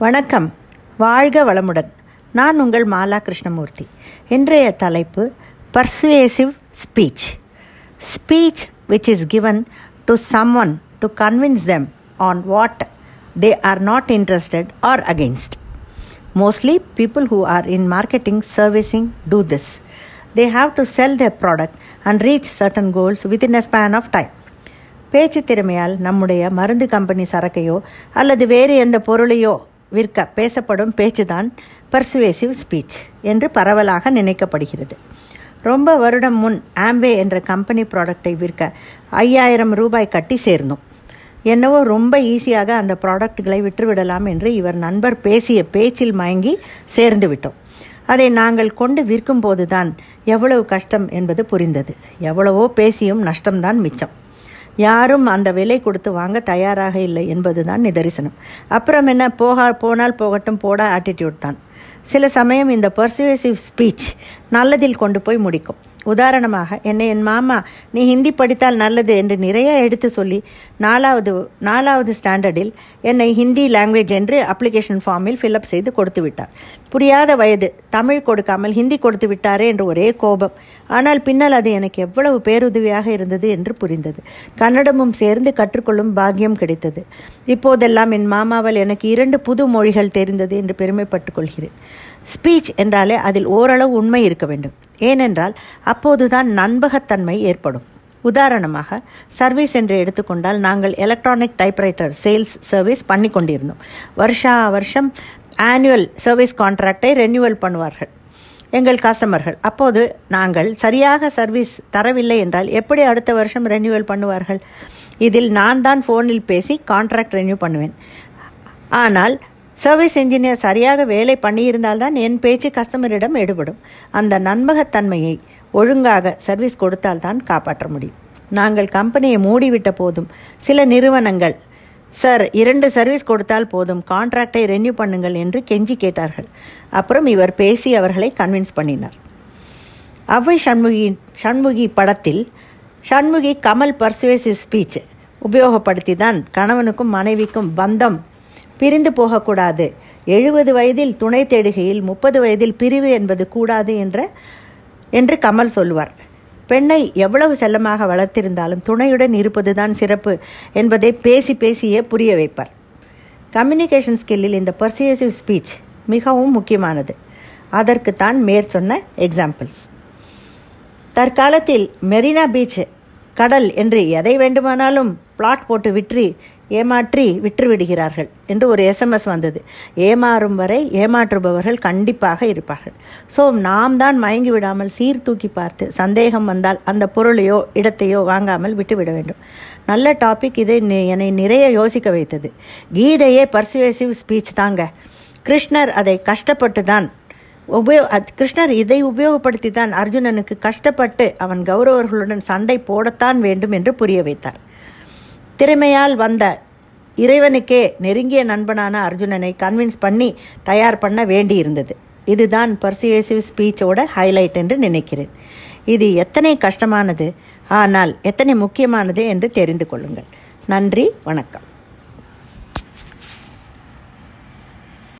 வணக்கம் வாழ்க வளமுடன் நான் உங்கள் மாலா கிருஷ்ணமூர்த்தி இன்றைய தலைப்பு persuasive speech speech which is given to someone to convince them on what they are not interested or against Mostly, people who are in marketing, servicing do this. They have to sell their product and reach certain goals within a span of time. பேச்சு திறமையால் நம்முடைய மருந்து company சரக்கையோ அல்லது வேறு எந்த பொருளையோ விற்க பேசப்படும் பேச்சுதான் பர்சுவேசிவ் ஸ்பீச் என்று பரவலாக நினைக்கப்படுகிறது. ரொம்ப வருடம் முன் ஆம்பே என்ற கம்பெனி ப்ராடக்டை விற்க ஐயாயிரம் ரூபாய் கட்டி சேர்ந்தோம். என்னவோ ரொம்ப ஈஸியாக அந்த ப்ராடக்ட்களை விற்றுவிடலாம் என்று இவர் நண்பர் பேசிய பேச்சில் மயங்கி சேர்ந்து விட்டோம். அதை நாங்கள் கொண்டு விற்கும் போதுதான் எவ்வளவு கஷ்டம் என்பது புரிந்தது. எவ்வளவோ பேசியும் நஷ்டம்தான் மிச்சம். யாரும் அந்த விலை கொடுத்து வாங்க தயாராக இல்லை என்பதுதான் நிதரிசனம். அப்புறம் என்ன? போகா போனால் போகட்டும் போட ஆட்டிடியூட் தான். சில சமயம் இந்த பர்சுவேசிவ் ஸ்பீச் நல்லதில் கொண்டு போய் முடிக்கும். உதாரணமாக என்னை என் மாமா நீ ஹிந்தி படித்தால் நல்லது என்று நிறைய எடுத்து சொல்லி நாலாவது நாலாவது ஸ்டாண்டர்டில் என்னை ஹிந்தி லாங்குவேஜ் என்று அப்ளிகேஷன் ஃபார்மில் ஃபில்அப் செய்து கொடுத்து விட்டார். புரியாத வயது தமிழ் கொடுக்காமல் ஹிந்தி கொடுத்து விட்டாரே என்று ஒரே கோபம். ஆனால் பின்னால் அது எனக்கு எவ்வளவு பேருதவியாக இருந்தது என்று புரிந்தது. கன்னடமும் சேர்ந்து கற்றுக்கொள்ளும் பாக்கியம் கிடைத்தது. இப்போதெல்லாம் என் மாமாவால் எனக்கு இரண்டு புது மொழிகள் தெரிந்தது என்று பெருமைப்பட்டுக் கொள்கிறேன். ஸ்பீச் என்றாலே அதில் ஓரளவு உண்மை இருக்க வேண்டும். ஏனென்றால் அப்போதுதான் நண்பகத்தன்மை ஏற்படும். உதாரணமாக சர்வீஸ் என்று எடுத்துக்கொண்டால் நாங்கள் எலக்ட்ரானிக் டைப்ரைட்டர் சேல்ஸ் சர்வீஸ் பண்ணி கொண்டிருந்தோம். வருஷா வருஷம் ஆனுவல் சர்வீஸ் கான்ட்ராக்டை ரெனியூவல் பண்ணுவார்கள் எங்கள் கஸ்டமர்கள் அப்போது நாங்கள் சரியாக சர்வீஸ் தரவில்லை என்றால் எப்படி அடுத்த வருஷம் ரெனியூவல் பண்ணுவார்கள்? இதில் நான் தான் ஃபோனில் பேசி கான்ட்ராக்ட் ரெனியூ பண்ணுவேன். ஆனால் சர்வீஸ் இன்ஜினியர் சரியாக வேலை பண்ணியிருந்தால்தான் என் பேச்சு கஸ்டமரிடம் எடுபடும். அந்த நண்பகத்தன்மையை ஒழுங்காக சர்வீஸ் கொடுத்தால்தான் காப்பாற்ற முடியும். நாங்கள் கம்பெனியை மூடிவிட்ட போதும் சில நிறுவனங்கள் சார் இரண்டு சர்வீஸ் கொடுத்தால் போதும் கான்ட்ராக்டை ரெனியூ பண்ணுங்கள் என்று கெஞ்சி கேட்டார்கள். அப்புறம் இவர் பேசி அவர்களை கன்வின்ஸ் பண்ணினார். அவ்வை சண்முகி சண்முகி படத்தில் சண்முகி கமல் பர்சுவேசிவ் ஸ்பீச் உபயோகப்படுத்தி தான் கணவனுக்கும் மனைவிக்கும் பந்தம் பிரிந்து போகக்கூடாது. எழுபது வயதில் துணை தேடுகையில் முப்பது வயதில் பிரிவு என்பது கூடாது என்ற என்று கமல் சொல்லுவார். பெண்ணை எவ்வளவு செல்லமாக வளர்த்திருந்தாலும் துணையுடன் இருப்பதுதான் சிறப்பு என்பதை பேசி பேசியே புரிய வைப்பார். கம்யூனிகேஷன் ஸ்கில்லில் இந்த பர்சியசிவ் ஸ்பீச் மிகவும் முக்கியமானது. அதற்கு தான் மேற்சொன்ன எக்ஸாம்பிள்ஸ் தற்காலத்தில் மெரினா பீச் கடல் என்று எதை வேண்டுமானாலும் பிளாட் போட்டு விற்று ஏமாற்றி விற்று விடுகிறார்கள் என்று ஒரு எஸ்எம்எஸ் வந்தது. ஏமாறும் வரை ஏமாற்றுபவர்கள் கண்டிப்பாக இருப்பார்கள். ஸோ நாம் தான் மயங்கி விடாமல் சீர்தூக்கி பார்த்து சந்தேகம் வந்தால் அந்த பொருளையோ இடத்தையோ வாங்காமல் விட்டுவிட வேண்டும். நல்ல டாபிக் இதை என்னை நிறைய யோசிக்க வைத்தது. கீதையே பர்சுவேசிவ் ஸ்பீச் தாங்க. கிருஷ்ணர் அதை கஷ்டப்பட்டு தான் உபயோ கிருஷ்ணர் இதை உபயோகப்படுத்தி தான் அர்ஜுனனுக்கு கஷ்டப்பட்டு அவன் கௌரவர்களுடன் சண்டை போடத்தான் வேண்டும் என்று புரிய வைத்தார். திறமையால் வந்த இறைவனுக்கே நெருங்கிய நண்பனான அர்ஜுனனை கன்வின்ஸ் பண்ணி தயார் பண்ண வேண்டி இருந்தது இதுதான் பர்சிவேசிவ் ஸ்பீச்சோட ஹைலைட் என்று நினைக்கிறேன். இது எத்தனை கஷ்டமானது? ஆனால் எத்தனை முக்கியமானது என்று தெரிந்து கொள்ளுங்கள். நன்றி வணக்கம்.